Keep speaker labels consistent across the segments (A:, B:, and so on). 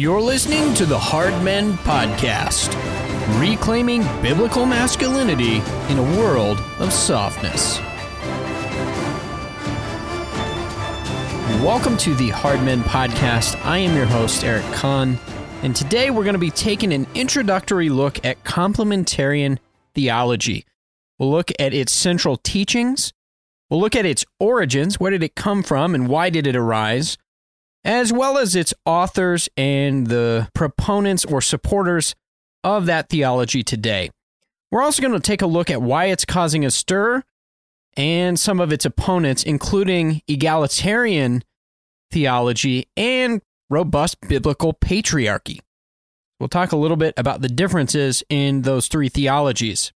A: You're listening to the Hard Men Podcast, reclaiming biblical masculinity in a world of softness. Welcome to the Hard Men Podcast. I am your host, Eric Conn, and today we're going to be taking an introductory look at complementarian theology. We'll look at its central teachings, we'll look at its origins, where did it come from, and why did it arise? As well as its authors and the proponents or supporters of that theology today. We're also going to take a look at why it's causing a stir and some of its opponents, including egalitarian theology and robust biblical patriarchy. We'll talk a little bit about the differences in those three theologies.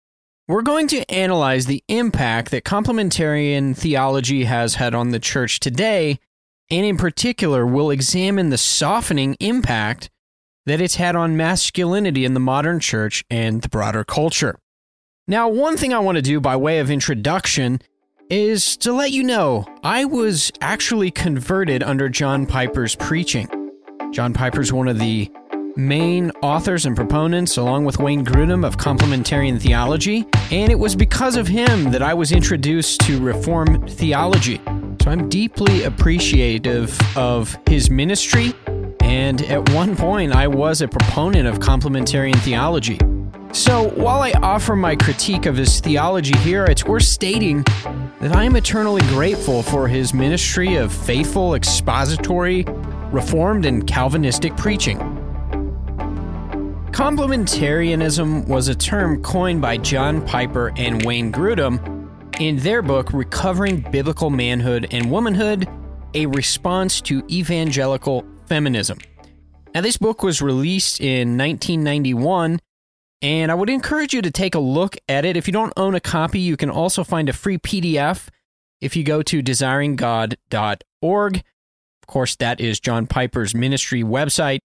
A: We're going to analyze the impact that complementarian theology has had on the church today and in particular we'll examine the softening impact that it's had on masculinity in the modern church and the broader culture. Now, one thing I want to do by way of introduction is to let you know I was actually converted under John Piper's preaching. John Piper's one of the main authors and proponents, along with Wayne Grudem, of complementarian theology, and it was because of him that I was introduced to Reformed theology. So I'm deeply appreciative of his ministry, and at one point I was a proponent of complementarian theology. So while I offer my critique of his theology here, it's worth stating that I am eternally grateful for his ministry of faithful, expository, reformed, and Calvinistic preaching. Complementarianism was a term coined by John Piper and Wayne Grudem in their book, Recovering Biblical Manhood and Womanhood A Response to Evangelical Feminism. Now, this book was released in 1991, and I would encourage you to take a look at it. If you don't own a copy, you can also find a free PDF if you go to desiringgod.org. Of course, that is John Piper's ministry website,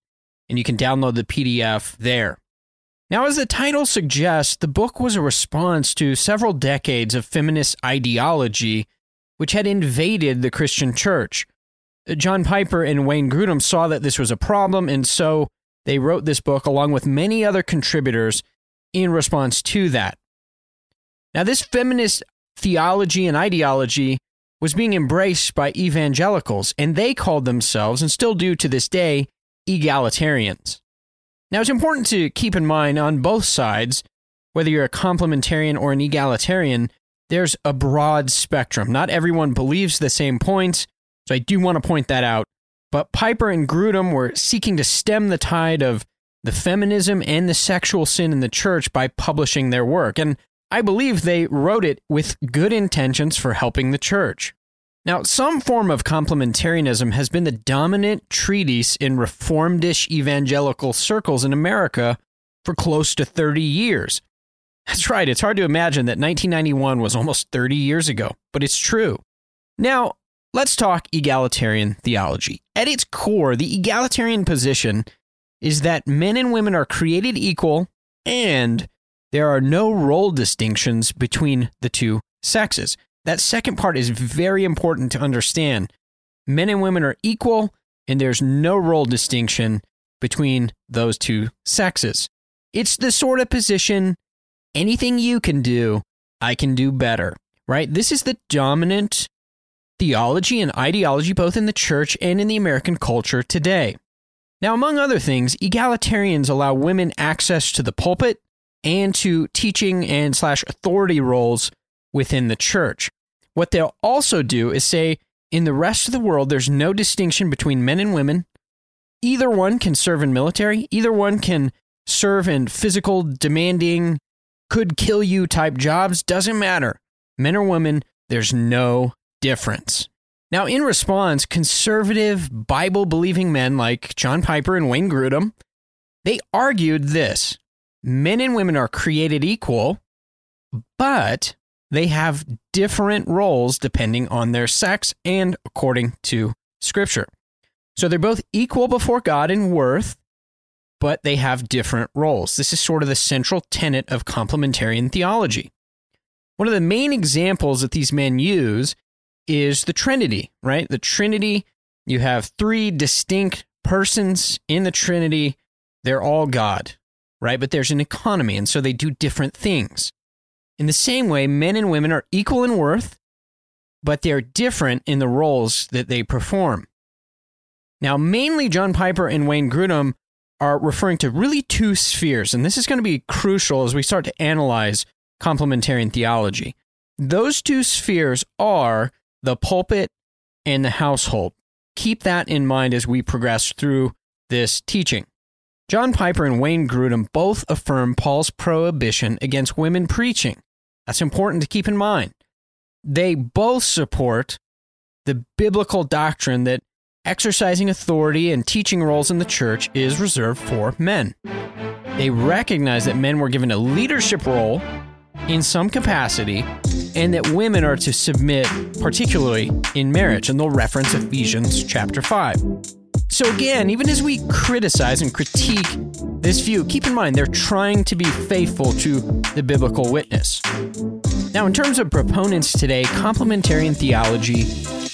A: and you can download the PDF there. Now, as the title suggests, the book was a response to several decades of feminist ideology which had invaded the Christian church. Uh, John Piper and Wayne Grudem saw that this was a problem, and so they wrote this book along with many other contributors in response to that. Now, this feminist theology and ideology was being embraced by evangelicals, and they called themselves, and still do to this day, egalitarians. Now, it's important to keep in mind on both sides, whether you're a complementarian or an egalitarian, there's a broad spectrum. Not everyone believes the same points, so I do want to point that out. But Piper and Grudem were seeking to stem the tide of the feminism and the sexual sin in the church by publishing their work, and I believe they wrote it with good intentions for helping the church. Now, some form of complementarianism has been the dominant treatise in reformedish evangelical circles in America for close to 30 years. That's right, it's hard to imagine that 1991 was almost 30 years ago, but it's true. Now, let's talk egalitarian theology. At its core, the egalitarian position is that men and women are created equal and there are no role distinctions between the two sexes. That second part is very important to understand. Men and women are equal, and there's no role distinction between those two sexes. It's the sort of position anything you can do, I can do better, right? This is the dominant theology and ideology both in the church and in the American culture today. Now, among other things, egalitarians allow women access to the pulpit and to teaching and slash authority roles within the church. What they'll also do is say, in the rest of the world, there's no distinction between men and women. Either one can serve in military, either one can serve in physical, demanding, could kill you type jobs. Doesn't matter. Men or women, there's no difference. Now, in response, conservative, Bible believing men like John Piper and Wayne Grudem, they argued this men and women are created equal, but they have different roles depending on their sex and according to Scripture. So they're both equal before God in worth, but they have different roles. This is sort of the central tenet of complementarian theology. One of the main examples that these men use is the Trinity, right? The Trinity, you have three distinct persons in the Trinity, they're all God, right? But there's an economy, and so they do different things. In the same way, men and women are equal in worth, but they're different in the roles that they perform. Now, mainly John Piper and Wayne Grudem are referring to really two spheres, and this is going to be crucial as we start to analyze complementarian theology. Those two spheres are the pulpit and the household. Keep that in mind as we progress through this teaching. John Piper and Wayne Grudem both affirm Paul's prohibition against women preaching. That's important to keep in mind. They both support the biblical doctrine that exercising authority and teaching roles in the church is reserved for men. They recognize that men were given a leadership role in some capacity and that women are to submit, particularly in marriage. And they'll reference Ephesians chapter 5. So, again, even as we criticize and critique this view, keep in mind they're trying to be faithful to the biblical witness. Now, in terms of proponents today, complementarian theology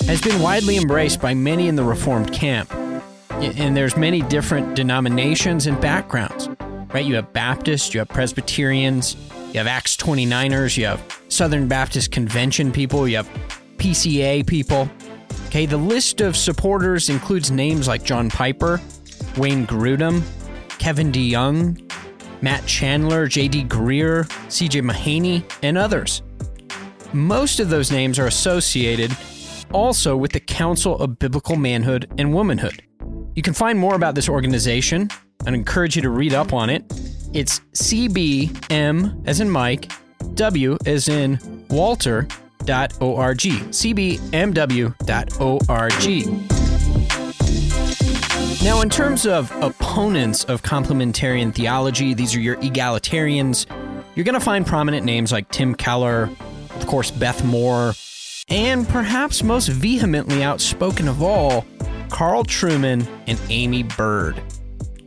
A: has been widely embraced by many in the Reformed camp. And there's many different denominations and backgrounds, right? You have Baptists, you have Presbyterians, you have Acts 29ers, you have Southern Baptist Convention people, you have PCA people. Okay, the list of supporters includes names like John Piper, Wayne Grudem, Kevin DeYoung, Matt Chandler, J.D. Greear, C.J. Mahaney, and others. Most of those names are associated also with the Council of Biblical Manhood and Womanhood. You can find more about this organization and encourage you to read up on it. It's CBM as in Mike, W as in Walter, cbmw.org. cbmw.org. Now, in terms of opponents of complementarian theology, these are your egalitarians. You're going to find prominent names like Tim Keller, of course, Beth Moore, and perhaps most vehemently outspoken of all, Carl Trueman and Amy Byrd.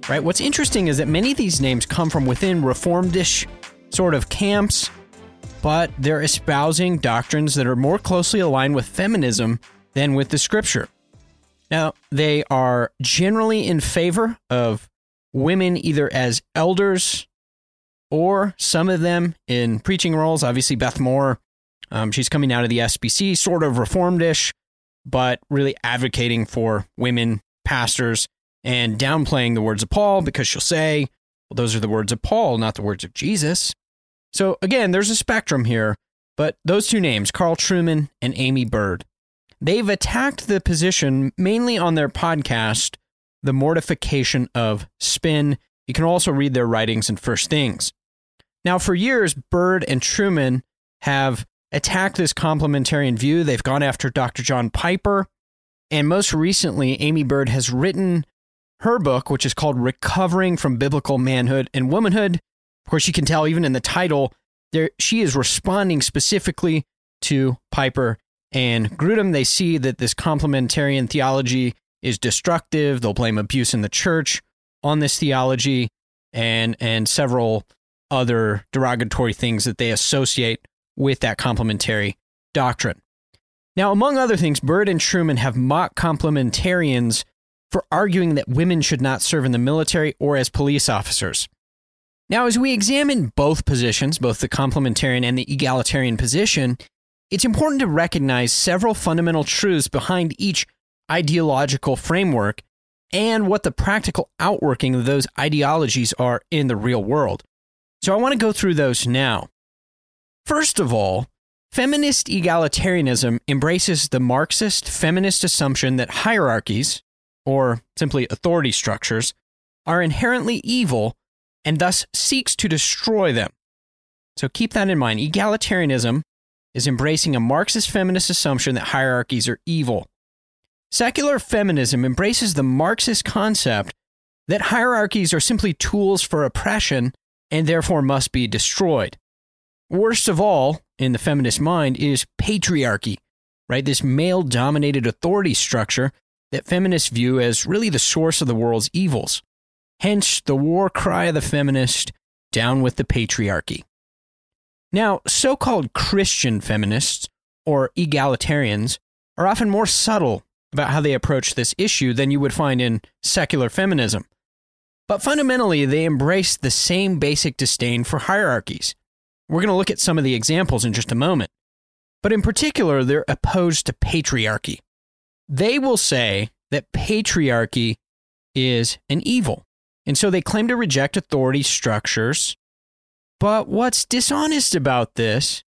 A: Right? What's interesting is that many of these names come from within reformedish sort of camps but they're espousing doctrines that are more closely aligned with feminism than with the scripture. Now, they are generally in favor of women either as elders or some of them in preaching roles. Obviously, Beth Moore, um, she's coming out of the SBC, sort of reformed-ish, but really advocating for women pastors and downplaying the words of Paul because she'll say, well, those are the words of Paul, not the words of Jesus. So again, there's a spectrum here, but those two names, Carl Trueman and Amy Byrd, they've attacked the position mainly on their podcast, The Mortification of Spin. You can also read their writings in First Things. Now, for years, Byrd and Trueman have attacked this complementarian view. They've gone after Dr. John Piper. And most recently, Amy Byrd has written her book, which is called Recovering from Biblical Manhood and Womanhood of course, you can tell even in the title, there she is responding specifically to Piper and Grudem. They see that this complementarian theology is destructive. They'll blame abuse in the church on this theology and and several other derogatory things that they associate with that complementary doctrine. Now, among other things, Byrd and Trueman have mocked complementarians for arguing that women should not serve in the military or as police officers. Now, as we examine both positions, both the complementarian and the egalitarian position, it's important to recognize several fundamental truths behind each ideological framework and what the practical outworking of those ideologies are in the real world. So I want to go through those now. First of all, feminist egalitarianism embraces the Marxist feminist assumption that hierarchies, or simply authority structures, are inherently evil and thus seeks to destroy them. So keep that in mind. Egalitarianism is embracing a Marxist feminist assumption that hierarchies are evil. Secular feminism embraces the Marxist concept that hierarchies are simply tools for oppression and therefore must be destroyed. Worst of all, in the feminist mind, is patriarchy, right? This male dominated authority structure that feminists view as really the source of the world's evils. Hence the war cry of the feminist down with the patriarchy. Now, so called Christian feminists or egalitarians are often more subtle about how they approach this issue than you would find in secular feminism. But fundamentally, they embrace the same basic disdain for hierarchies. We're going to look at some of the examples in just a moment. But in particular, they're opposed to patriarchy. They will say that patriarchy is an evil. And so they claim to reject authority structures. But what's dishonest about this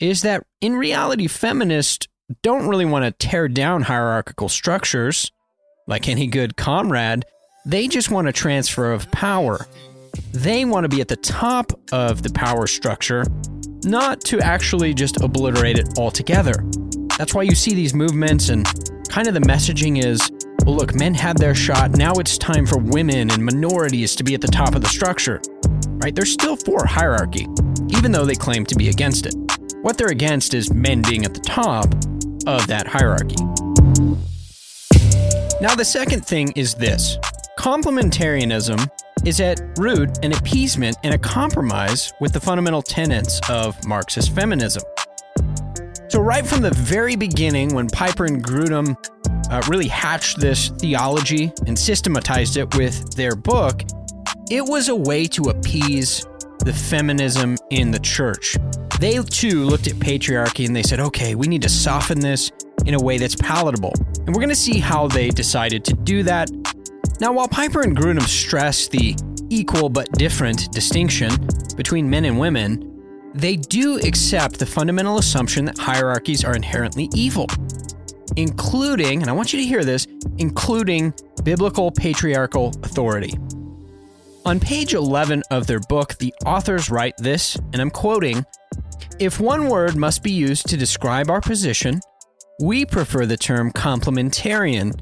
A: is that in reality, feminists don't really want to tear down hierarchical structures like any good comrade. They just want a transfer of power. They want to be at the top of the power structure, not to actually just obliterate it altogether. That's why you see these movements, and kind of the messaging is well, look, men had their shot. Now it's time for women and minorities to be at the top of the structure. Right? They're still for hierarchy, even though they claim to be against it. What they're against is men being at the top of that hierarchy. Now, the second thing is this complementarianism is at root an appeasement and a compromise with the fundamental tenets of Marxist feminism. So, right from the very beginning, when Piper and Grudem uh, really hatched this theology and systematized it with their book, it was a way to appease the feminism in the church. They too looked at patriarchy and they said, okay, we need to soften this in a way that's palatable. And we're going to see how they decided to do that. Now, while Piper and Grudem stress the equal but different distinction between men and women, they do accept the fundamental assumption that hierarchies are inherently evil including, and I want you to hear this, including biblical patriarchal authority. On page 11 of their book, the authors write this, and I'm quoting If one word must be used to describe our position, we prefer the term complementarian,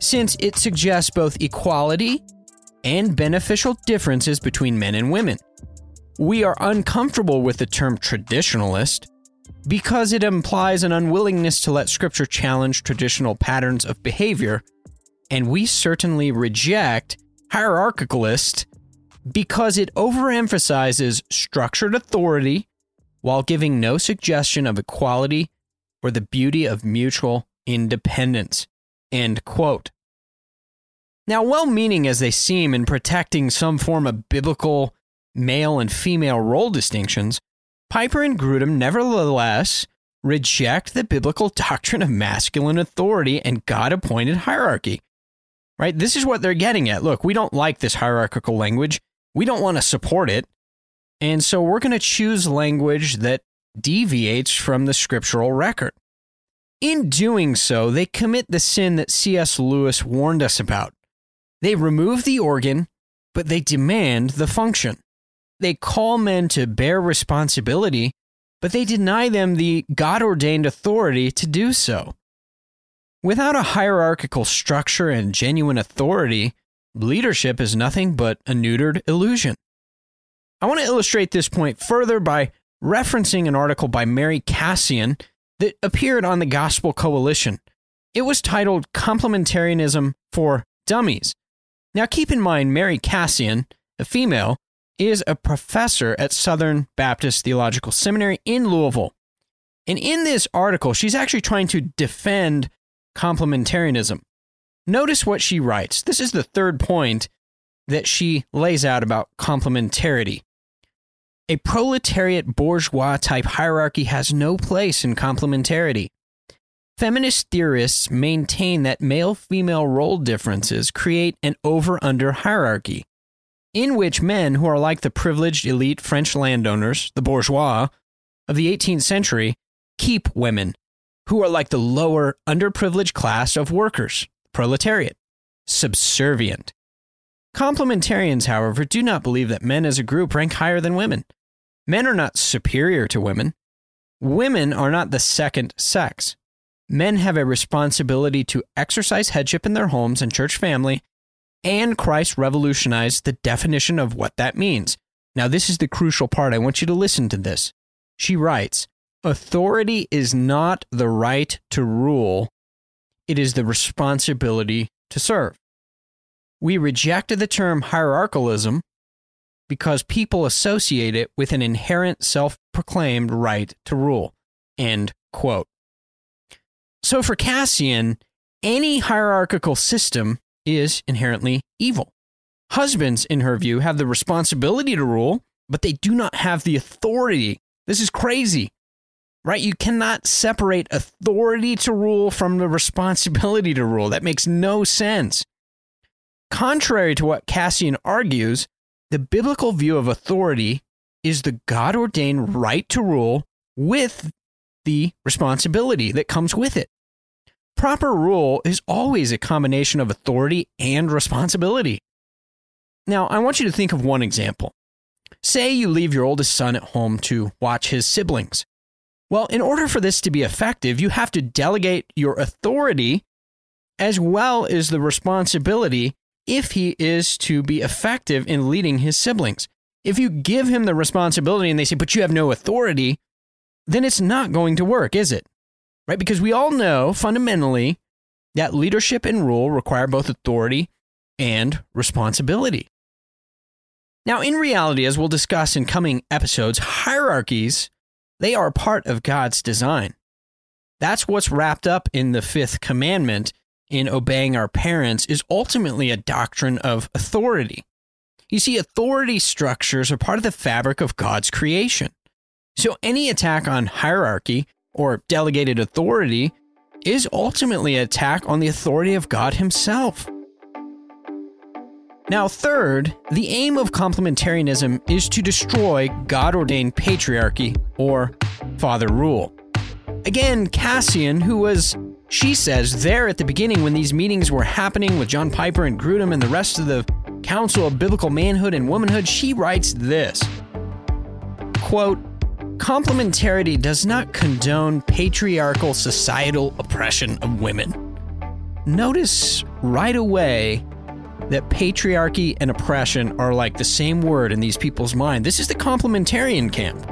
A: since it suggests both equality and beneficial differences between men and women. We are uncomfortable with the term traditionalist because it implies an unwillingness to let Scripture challenge traditional patterns of behavior, and we certainly reject hierarchicalist because it overemphasizes structured authority while giving no suggestion of equality or the beauty of mutual independence. End quote. Now, well meaning as they seem in protecting some form of biblical male and female role distinctions, Piper and Grudem nevertheless reject the biblical doctrine of masculine authority and God appointed hierarchy. Right? This is what they're getting at. Look, we don't like this hierarchical language. We don't want to support it. And so we're going to choose language that deviates from the scriptural record. In doing so, they commit the sin that C.S. Lewis warned us about. They remove the organ, but they demand the function. They call men to bear responsibility, but they deny them the God ordained authority to do so. Without a hierarchical structure and genuine authority, leadership is nothing but a neutered illusion. I want to illustrate this point further by referencing an article by Mary Kassian that appeared on the Gospel Coalition. It was titled Complementarianism for Dummies. Now, keep in mind, Mary Kassian, a female, is a professor at Southern Baptist Theological Seminary in Louisville. And in this article, she's actually trying to defend complementarianism. Notice what she writes. This is the third point that she lays out about complementarity. A proletariat bourgeois type hierarchy has no place in complementarity. Feminist theorists maintain that male female role differences create an over under hierarchy in which men who are like the privileged elite French landowners, the bourgeois, of the 18th century, keep women, who are like the lower, underprivileged class of workers, proletariat, subservient. Complementarians, however, do not believe that men as a group rank higher than women. Men are not superior to women. Women are not the second sex. Men have a responsibility to exercise headship in their homes and church family and Christ revolutionized the definition of what that means. Now, this is the crucial part. I want you to listen to this. She writes Authority is not the right to rule, it is the responsibility to serve. We rejected the term hierarchicalism because people associate it with an inherent self proclaimed right to rule. End quote. So for Kassian, any hierarchical system is inherently evil. Husbands, in her view, have the responsibility to rule, but they do not have the authority. This is crazy, right? You cannot separate authority to rule from the responsibility to rule. That makes no sense. Contrary to what Kassian argues, the biblical view of authority is the God ordained right to rule with the responsibility that comes with it. Proper rule is always a combination of authority and responsibility. Now, I want you to think of one example. Say you leave your oldest son at home to watch his siblings. Well, in order for this to be effective, you have to delegate your authority as well as the responsibility if he is to be effective in leading his siblings. If you give him the responsibility and they say, but you have no authority, then it's not going to work, is it? Right? Because we all know fundamentally that leadership and rule require both authority and responsibility. Now, in reality, as we'll discuss in coming episodes, hierarchies, they are part of God's design. That's what's wrapped up in the fifth commandment in obeying our parents is ultimately a doctrine of authority. You see, authority structures are part of the fabric of God's creation. So any attack on hierarchy or delegated authority is ultimately an attack on the authority of God Himself. Now, third, the aim of complementarianism is to destroy God ordained patriarchy or father rule. Again, Kassian, who was, she says, there at the beginning when these meetings were happening with John Piper and Grudem and the rest of the Council of Biblical Manhood and Womanhood, she writes this quote, Complementarity does not condone patriarchal societal oppression of women. Notice right away that patriarchy and oppression are like the same word in these people's mind. This is the complementarian camp.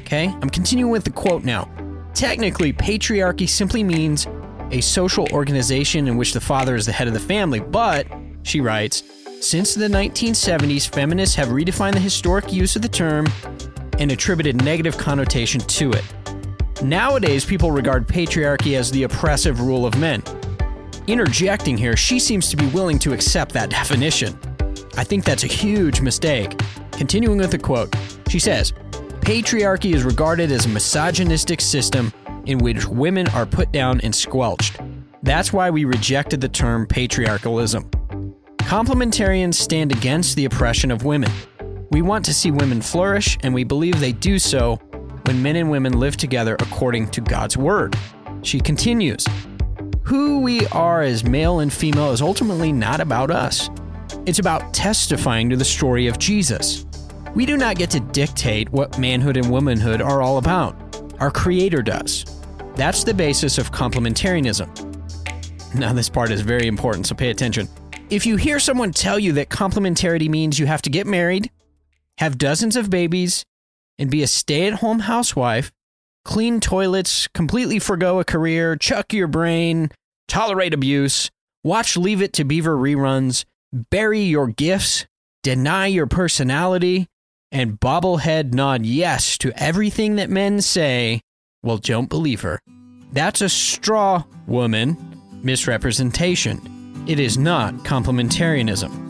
A: Okay, I'm continuing with the quote now. Technically, patriarchy simply means a social organization in which the father is the head of the family, but, she writes, since the 1970s, feminists have redefined the historic use of the term and attributed negative connotation to it. Nowadays, people regard patriarchy as the oppressive rule of men. Interjecting here, she seems to be willing to accept that definition. I think that's a huge mistake. Continuing with the quote, she says, Patriarchy is regarded as a misogynistic system in which women are put down and squelched. That's why we rejected the term patriarchalism. Complementarians stand against the oppression of women. We want to see women flourish, and we believe they do so when men and women live together according to God's word. She continues Who we are as male and female is ultimately not about us, it's about testifying to the story of Jesus. We do not get to dictate what manhood and womanhood are all about. Our Creator does. That's the basis of complementarianism. Now, this part is very important, so pay attention. If you hear someone tell you that complementarity means you have to get married, have dozens of babies, and be a stay at home housewife, clean toilets, completely forego a career, chuck your brain, tolerate abuse, watch Leave It to Beaver reruns, bury your gifts, deny your personality, and bobblehead nod yes to everything that men say, well, don't believe her. That's a straw woman misrepresentation. It is not complementarianism.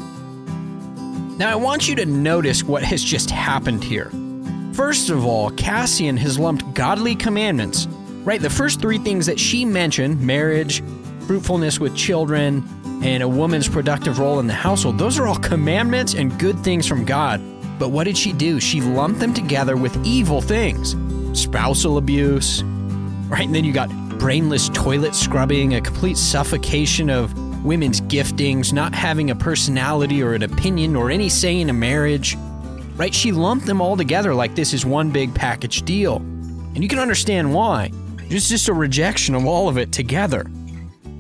A: Now, I want you to notice what has just happened here. First of all, Kassian has lumped godly commandments, right? The first three things that she mentioned marriage, fruitfulness with children, and a woman's productive role in the household those are all commandments and good things from God. But what did she do? She lumped them together with evil things spousal abuse, right? And then you got brainless toilet scrubbing, a complete suffocation of women's giftings, not having a personality or an opinion or any say in a marriage. Right? She lumped them all together like this is one big package deal. And you can understand why. It's just a rejection of all of it together.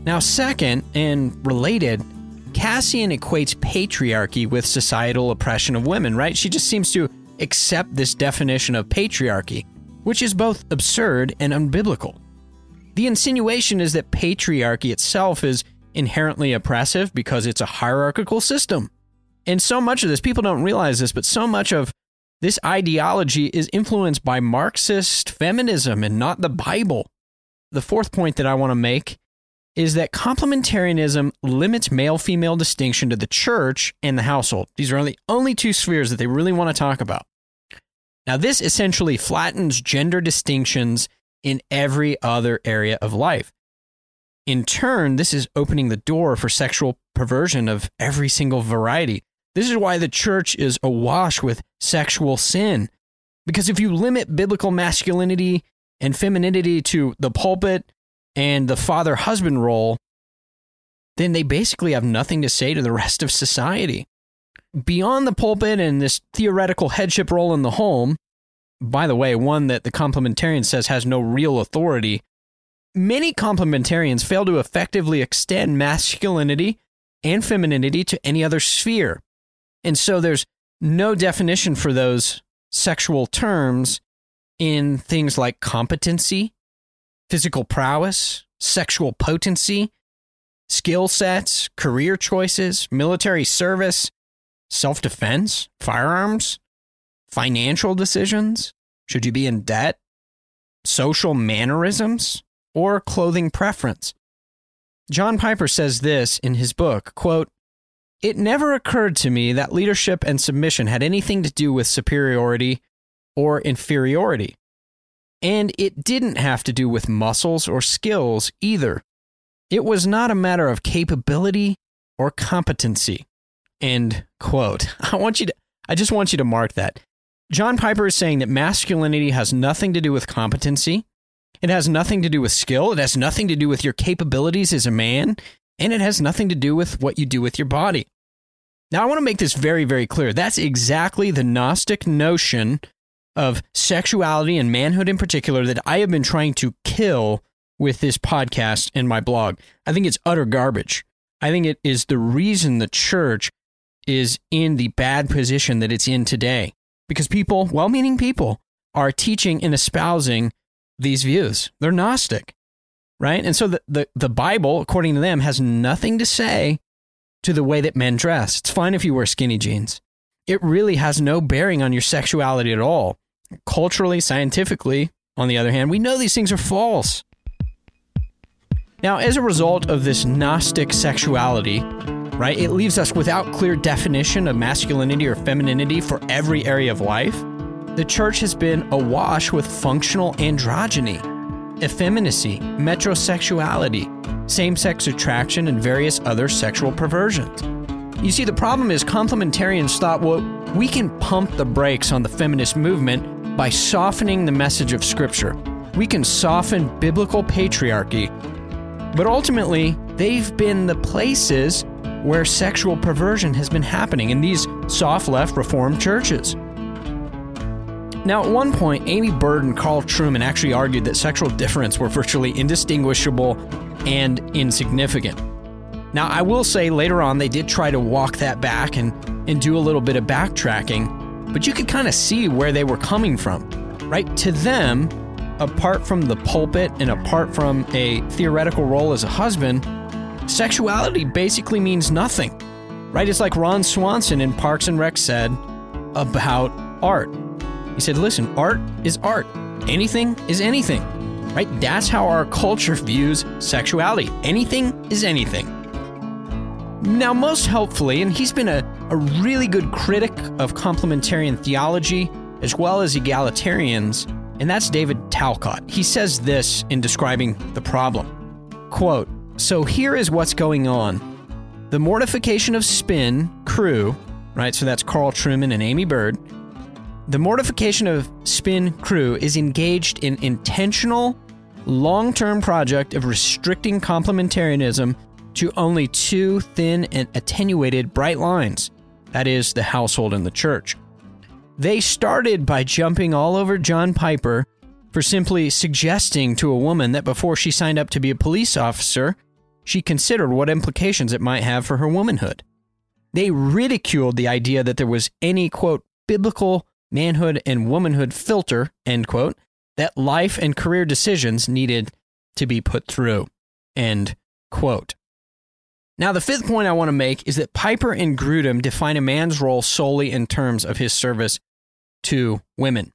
A: Now, second, and related, Kassian equates patriarchy with societal oppression of women, right? She just seems to accept this definition of patriarchy, which is both absurd and unbiblical. The insinuation is that patriarchy itself is inherently oppressive because it's a hierarchical system. And so much of this, people don't realize this, but so much of this ideology is influenced by Marxist feminism and not the Bible. The fourth point that I want to make is that complementarianism limits male female distinction to the church and the household. These are the only two spheres that they really want to talk about. Now, this essentially flattens gender distinctions in every other area of life. In turn, this is opening the door for sexual perversion of every single variety. This is why the church is awash with sexual sin. Because if you limit biblical masculinity and femininity to the pulpit and the father husband role, then they basically have nothing to say to the rest of society. Beyond the pulpit and this theoretical headship role in the home, by the way, one that the complementarian says has no real authority, many complementarians fail to effectively extend masculinity and femininity to any other sphere. And so there's no definition for those sexual terms in things like competency, physical prowess, sexual potency, skill sets, career choices, military service, self defense, firearms, financial decisions. Should you be in debt? Social mannerisms or clothing preference. John Piper says this in his book, quote, "It never occurred to me that leadership and submission had anything to do with superiority or inferiority. And it didn't have to do with muscles or skills either. It was not a matter of capability or competency. End quote. I want you to I just want you to mark that. John Piper is saying that masculinity has nothing to do with competency. It has nothing to do with skill. It has nothing to do with your capabilities as a man. And it has nothing to do with what you do with your body. Now, I want to make this very, very clear. That's exactly the Gnostic notion of sexuality and manhood in particular that I have been trying to kill with this podcast and my blog. I think it's utter garbage. I think it is the reason the church is in the bad position that it's in today because people, well meaning people, are teaching and espousing these views. They're Gnostic, right? And so the, the, the Bible, according to them, has nothing to say to the way that men dress. It's fine if you wear skinny jeans. It really has no bearing on your sexuality at all. Culturally, scientifically, on the other hand, we know these things are false. Now, as a result of this Gnostic sexuality, right, it leaves us without clear definition of masculinity or femininity for every area of life. The church has been awash with functional androgyny, effeminacy, metrosexuality, same sex attraction, and various other sexual perversions. You see, the problem is complementarians thought, well, we can pump the brakes on the feminist movement by softening the message of Scripture. We can soften biblical patriarchy, but ultimately, they've been the places where sexual perversion has been happening in these soft left Reformed churches. Now, at one point, Amy Byrd and Carl Trueman actually argued that sexual difference were virtually indistinguishable and insignificant. Now, I will say later on they did try to walk that back and, and do a little bit of backtracking, but you could kind of see where they were coming from, right? To them, apart from the pulpit and apart from a theoretical role as a husband, sexuality basically means nothing, right? It's like Ron Swanson in Parks and Rec said about art. He said, listen, art is art, anything is anything, right? That's how our culture views sexuality. Anything is anything. Now, most helpfully, and he's been a, a really good critic of complementarian theology as well as egalitarians, and that's David Talcott. He says this in describing the problem. Quote, so here is what's going on. The mortification of spin crew, right? So that's Carl Trueman and Amy Byrd. The mortification of spin crew is engaged in intentional, long term project of restricting complementarianism to only two thin and attenuated bright lines that is, the household and the church. They started by jumping all over John Piper for simply suggesting to a woman that before she signed up to be a police officer, she considered what implications it might have for her womanhood. They ridiculed the idea that there was any, quote, biblical manhood and womanhood filter, end quote, that life and career decisions needed to be put through, end quote. Now, the fifth point I want to make is that Piper and Grudem define a man's role solely in terms of his service to women.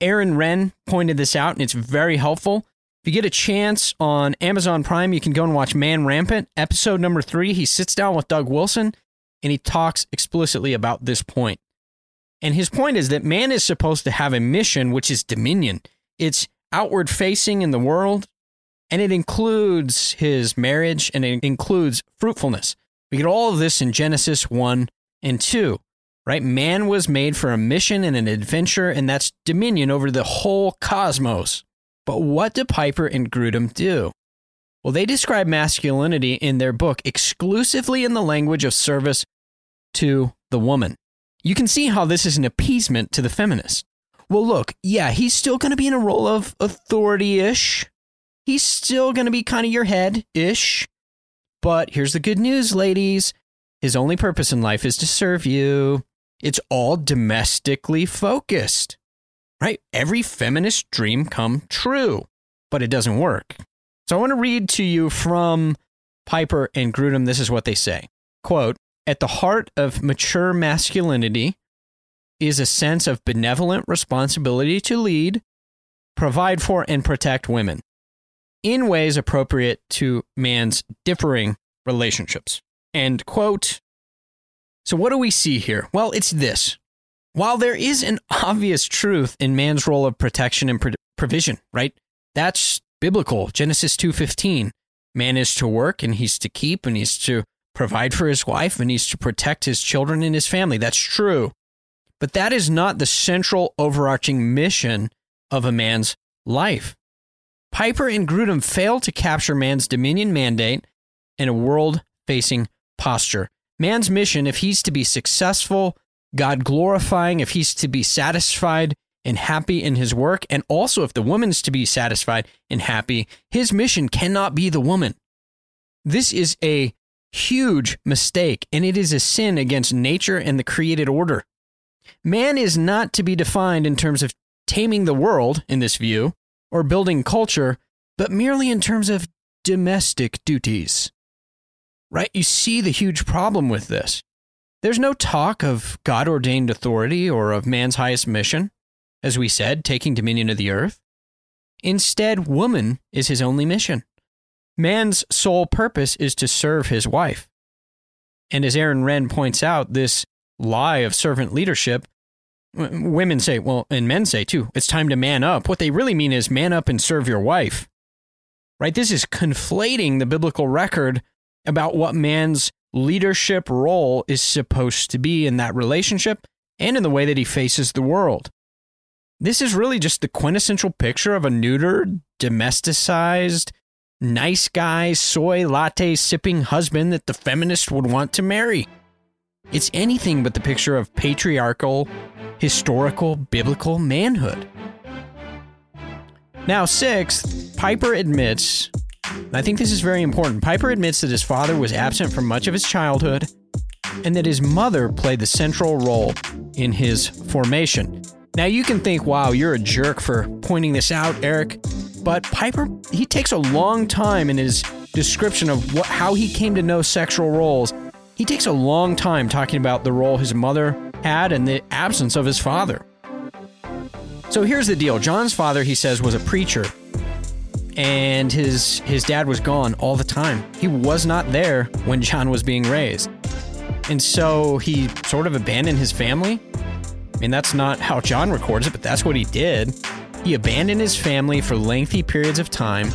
A: Aaron Renn pointed this out, and it's very helpful. If you get a chance on Amazon Prime, you can go and watch Man Rampant, episode number three. He sits down with Doug Wilson and he talks explicitly about this point. And his point is that man is supposed to have a mission, which is dominion. It's outward facing in the world, and it includes his marriage and it includes fruitfulness. We get all of this in Genesis 1 and 2, right? Man was made for a mission and an adventure, and that's dominion over the whole cosmos. But what do Piper and Grudem do? Well, they describe masculinity in their book exclusively in the language of service to the woman. You can see how this is an appeasement to the feminist. Well, look, yeah, he's still going to be in a role of authority ish. He's still going to be kind of your head ish. But here's the good news, ladies his only purpose in life is to serve you. It's all domestically focused right? Every feminist dream come true, but it doesn't work. So I want to read to you from Piper and Grudem. This is what they say. Quote, at the heart of mature masculinity is a sense of benevolent responsibility to lead, provide for, and protect women in ways appropriate to man's differing relationships. End quote. So, what do we see here? Well, it's this while there is an obvious truth in man's role of protection and provision, right? That's biblical. Genesis 2:15. Man is to work and he's to keep and he's to provide for his wife and he's to protect his children and his family. That's true. But that is not the central overarching mission of a man's life. Piper and Grudem fail to capture man's dominion mandate in a world facing posture. Man's mission, if he's to be successful God glorifying, if he's to be satisfied and happy in his work, and also if the woman's to be satisfied and happy, his mission cannot be the woman. This is a huge mistake, and it is a sin against nature and the created order. Man is not to be defined in terms of taming the world, in this view, or building culture, but merely in terms of domestic duties. Right? You see the huge problem with this. There's no talk of God ordained authority or of man's highest mission, as we said, taking dominion of the earth. Instead, woman is his only mission. Man's sole purpose is to serve his wife. And as Aaron Renn points out, this lie of servant leadership, women say, well, and men say too, it's time to man up. What they really mean is man up and serve your wife. Right? This is conflating the biblical record about what man's leadership role is supposed to be in that relationship and in the way that he faces the world. This is really just the quintessential picture of a neutered, domesticized, nice guy, soy latte sipping husband that the feminist would want to marry. It's anything but the picture of patriarchal, historical, biblical manhood. Now, sixth, Piper admits I think this is very important. Piper admits that his father was absent from much of his childhood and that his mother played the central role in his formation. Now, you can think, wow, you're a jerk for pointing this out, Eric. But Piper, he takes a long time in his description of what, how he came to know sexual roles. He takes a long time talking about the role his mother had and the absence of his father. So here's the deal John's father, he says, was a preacher and his his dad was gone all the time. He was not there when John was being raised. And so he sort of abandoned his family. I mean, that's not how John records it, but that's what he did. He abandoned his family for lengthy periods of time,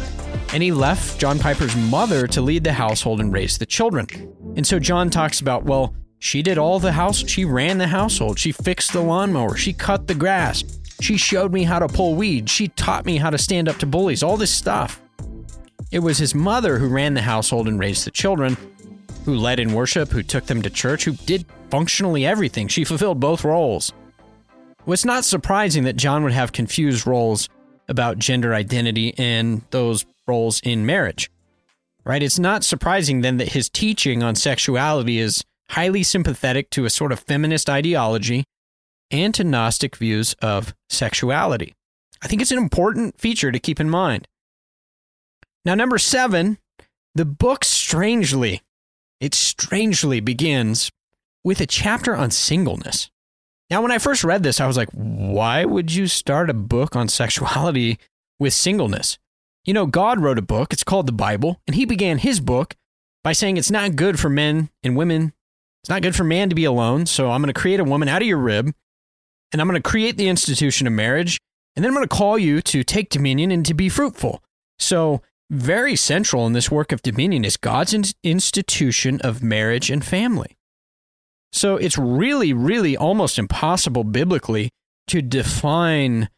A: and he left John Piper's mother to lead the household and raise the children. And so John talks about, well, she did all the house, she ran the household, she fixed the lawnmower, she cut the grass, she showed me how to pull weeds. She taught me how to stand up to bullies, all this stuff. It was his mother who ran the household and raised the children, who led in worship, who took them to church, who did functionally everything. She fulfilled both roles. It's not surprising that John would have confused roles about gender identity and those roles in marriage. Right? It's not surprising then that his teaching on sexuality is highly sympathetic to a sort of feminist ideology and to Gnostic views of sexuality. I think it's an important feature to keep in mind. Now, number seven, the book strangely, it strangely begins with a chapter on singleness. Now, when I first read this, I was like, why would you start a book on sexuality with singleness? You know, God wrote a book, it's called the Bible, and he began his book by saying it's not good for men and women. It's not good for man to be alone. So I'm going to create a woman out of your rib, and I'm going to create the institution of marriage, and then I'm going to call you to take dominion and to be fruitful. So, very central in this work of dominion is God's institution of marriage and family. So, it's really, really almost impossible biblically to define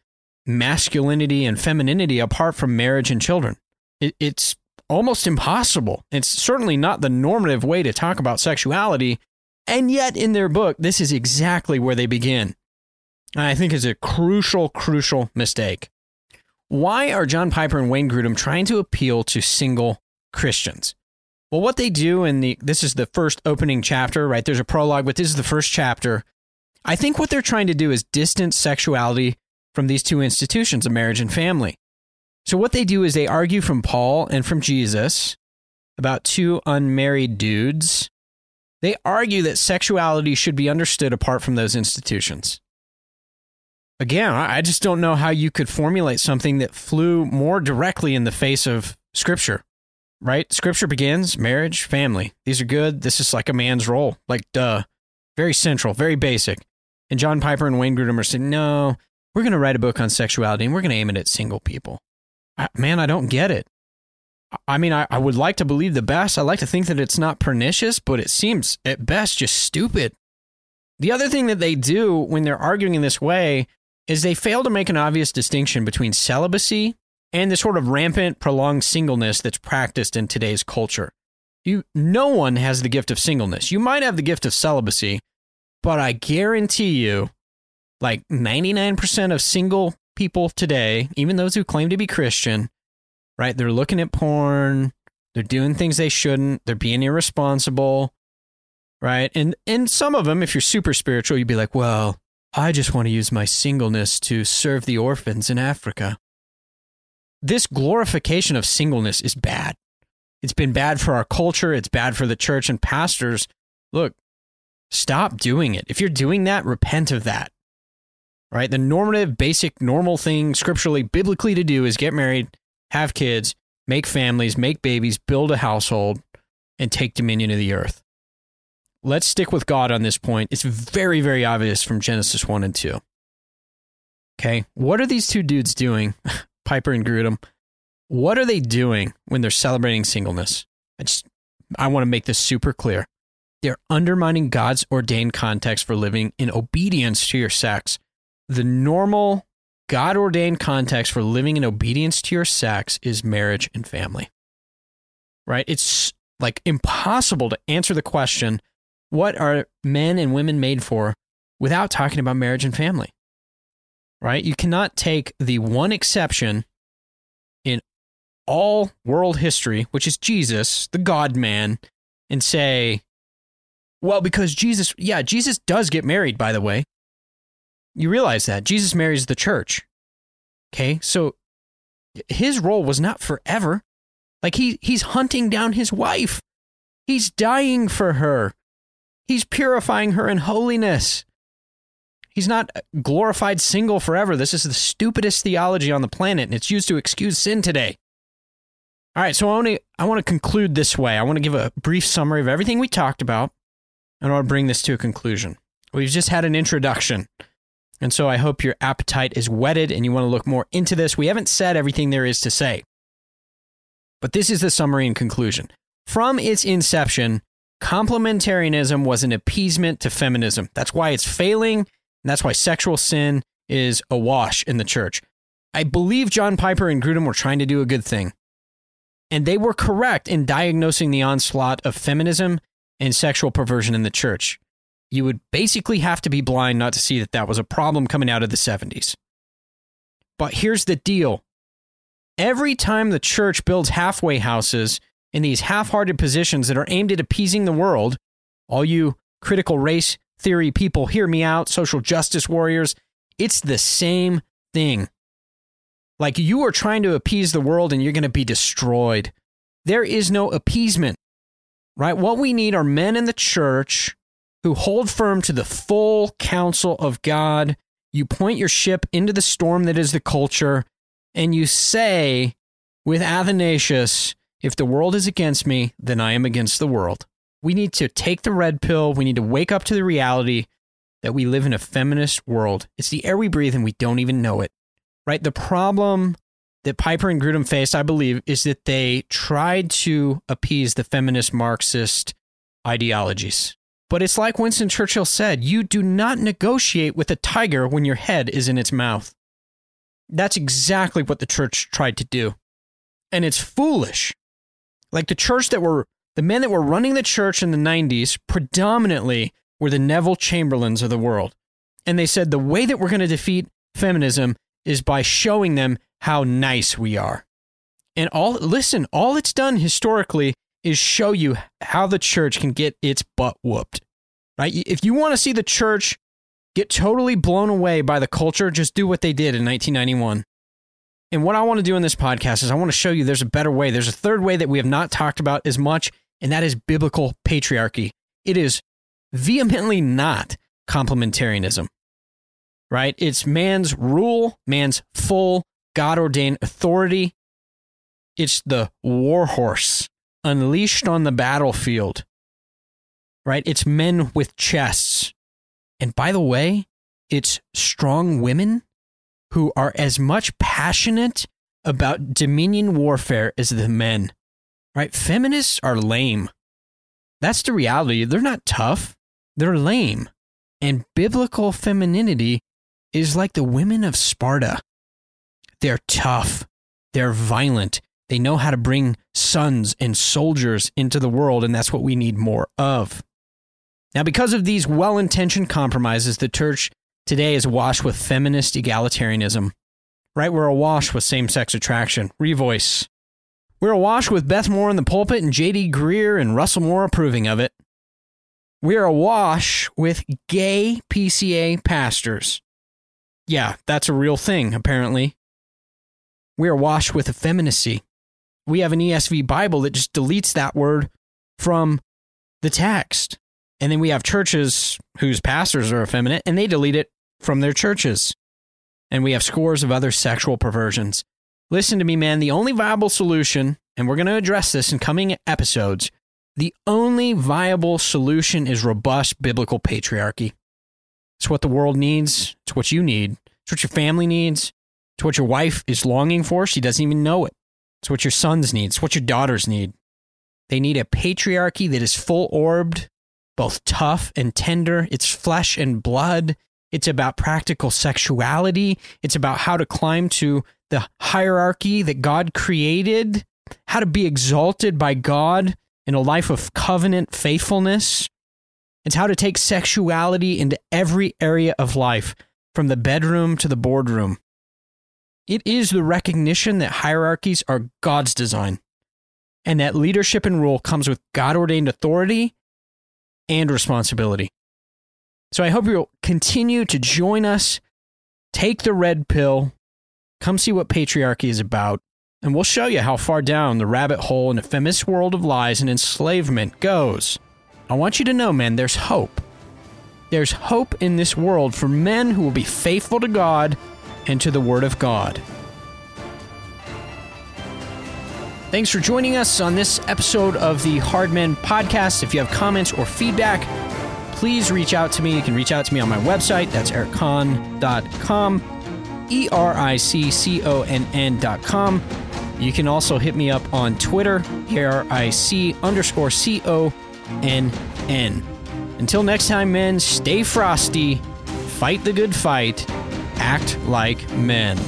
A: masculinity and femininity apart from marriage and children. It, it's almost impossible. It's certainly not the normative way to talk about sexuality. And yet, in their book, this is exactly where they begin. I think is a crucial, crucial mistake. Why are John Piper and Wayne Grudem trying to appeal to single Christians? Well, what they do in the this is the first opening chapter, right? There's a prologue, but this is the first chapter. I think what they're trying to do is distance sexuality from these two institutions of marriage and family. So, what they do is they argue from Paul and from Jesus about two unmarried dudes. They argue that sexuality should be understood apart from those institutions. Again, I just don't know how you could formulate something that flew more directly in the face of Scripture, right? Scripture begins marriage, family. These are good. This is like a man's role, like duh. Very central, very basic. And John Piper and Wayne Grudem are saying, no, we're going to write a book on sexuality and we're going to aim it at single people. I, man, I don't get it. I mean, I, I would like to believe the best. I like to think that it's not pernicious, but it seems at best just stupid. The other thing that they do when they're arguing in this way is they fail to make an obvious distinction between celibacy and the sort of rampant, prolonged singleness that's practiced in today's culture. You, no one has the gift of singleness. You might have the gift of celibacy, but I guarantee you, like 99% of single people today, even those who claim to be Christian, right? They're looking at porn, they're doing things they shouldn't, they're being irresponsible, right? And and some of them, if you're super spiritual, you'd be like, well, I just want to use my singleness to serve the orphans in Africa. This glorification of singleness is bad. It's been bad for our culture. It's bad for the church and pastors. Look, stop doing it. If you're doing that, repent of that. Right? The normative, basic, normal thing scripturally, biblically to do is get married, have kids, make families, make babies, build a household, and take dominion of the earth let's stick with God on this point. It's very, very obvious from Genesis 1 and 2. Okay. What are these two dudes doing, Piper and Grudem? What are they doing when they're celebrating singleness? I just, I want to make this super clear. They're undermining God's ordained context for living in obedience to your sex. The normal, God ordained context for living in obedience to your sex is marriage and family. Right? It's like impossible to answer the question what are men and women made for without talking about marriage and family? Right? You cannot take the one exception in all world history, which is Jesus, the God man, and say, well, because Jesus, yeah, Jesus does get married, by the way. You realize that. Jesus marries the church. Okay? So his role was not forever. Like he he's hunting down his wife. He's dying for her. He's purifying her in holiness. He's not glorified single forever. This is the stupidest theology on the planet, and it's used to excuse sin today. All right, so I want to I want to conclude this way. I want to give a brief summary of everything we talked about, and I want to bring this to a conclusion. We've just had an introduction, and so I hope your appetite is whetted and you want to look more into this. We haven't said everything there is to say, but this is the summary and conclusion. From its inception, Complementarianism was an appeasement to feminism. That's why it's failing, and that's why sexual sin is awash in the church. I believe John Piper and Grudem were trying to do a good thing. And they were correct in diagnosing the onslaught of feminism and sexual perversion in the church. You would basically have to be blind not to see that that was a problem coming out of the 70s. But here's the deal every time the church builds halfway houses in these half hearted positions that are aimed at appeasing the world. All you critical race theory people, hear me out, social justice warriors. It's the same thing. Like you are trying to appease the world and you're going to be destroyed. There is no appeasement, right? What we need are men in the church who hold firm to the full counsel of God. You point your ship into the storm that is the culture and you say, with Athanasius if the world is against me, then I am against the world. We need to take the red pill. We need to wake up to the reality that we live in a feminist world. It's the air we breathe and we don't even know it. Right? The problem that Piper and Grudem faced, I believe, is that they tried to appease the feminist Marxist ideologies. But it's like Winston Churchill said you do not negotiate with a tiger when your head is in its mouth. That's exactly what the church tried to do. And it's foolish. Like the church that were, the men that were running the church in the 90s predominantly were the Neville Chamberlains of the world. And they said the way that we're going to defeat feminism is by showing them how nice we are. And all, listen, all it's done historically is show you how the church can get its butt whooped. Right? If you want to see the church get totally blown away by the culture, just do what they did in 1991. And what I want to do in this podcast is I want to show you there's a better way. There's a third way that we have not talked about as much, and that is biblical patriarchy. It is vehemently not complementarianism, right? It's man's rule, man's full God ordained authority. It's the war horse unleashed on the battlefield, right? It's men with chests. And by the way, it's strong women who are as much passionate about dominion warfare as the men, right? Feminists are lame. That's the reality. They're not tough, they're lame. And biblical femininity is like the women of Sparta. They're tough, they're violent, they know how to bring sons and soldiers into the world, and that's what we need more of. Now, because of these well intentioned compromises, the church today is awash with feminist egalitarianism. Right? We're awash with same sex attraction, revoice. We're awash with Beth Moore in the pulpit and J.D. Greear and Russell Moore approving of it. We're awash with gay PCA pastors. Yeah, that's a real thing, apparently. We're awash with effeminacy. We have an ESV Bible that just deletes that word from the text. And then we have churches whose pastors are effeminate and they delete it from their churches. And we have scores of other sexual perversions. Listen to me, man. The only viable solution, and we're going to address this in coming episodes, the only viable solution is robust biblical patriarchy. It's what the world needs. It's what you need. It's what your family needs. It's what your wife is longing for. She doesn't even know it. It's what your sons need. It's what your daughters need. They need a patriarchy that is full orbed, both tough and tender. It's flesh and blood. It's about practical sexuality. It's about how to climb to the hierarchy that God created, how to be exalted by God in a life of covenant faithfulness. It's how to take sexuality into every area of life, from the bedroom to the boardroom. It is the recognition that hierarchies are God's design and that leadership and rule comes with God ordained authority and responsibility. So I hope you'll continue to join us, take the red pill, come see what patriarchy is about, and we'll show you how far down the rabbit hole in the feminist world of lies and enslavement goes. I want you to know, man, there's hope. There's hope in this world for men who will be faithful to God and to the Word of God. Thanks for joining us on this episode of the Hard Men Podcast. If you have comments or feedback, please reach out to me. You can reach out to me on my website. That's ericconn.com, E R I C C O N N.com. You can also hit me up on Twitter, E R I C underscore C O N N. Until next time, men, stay frosty, fight the good fight, act like men.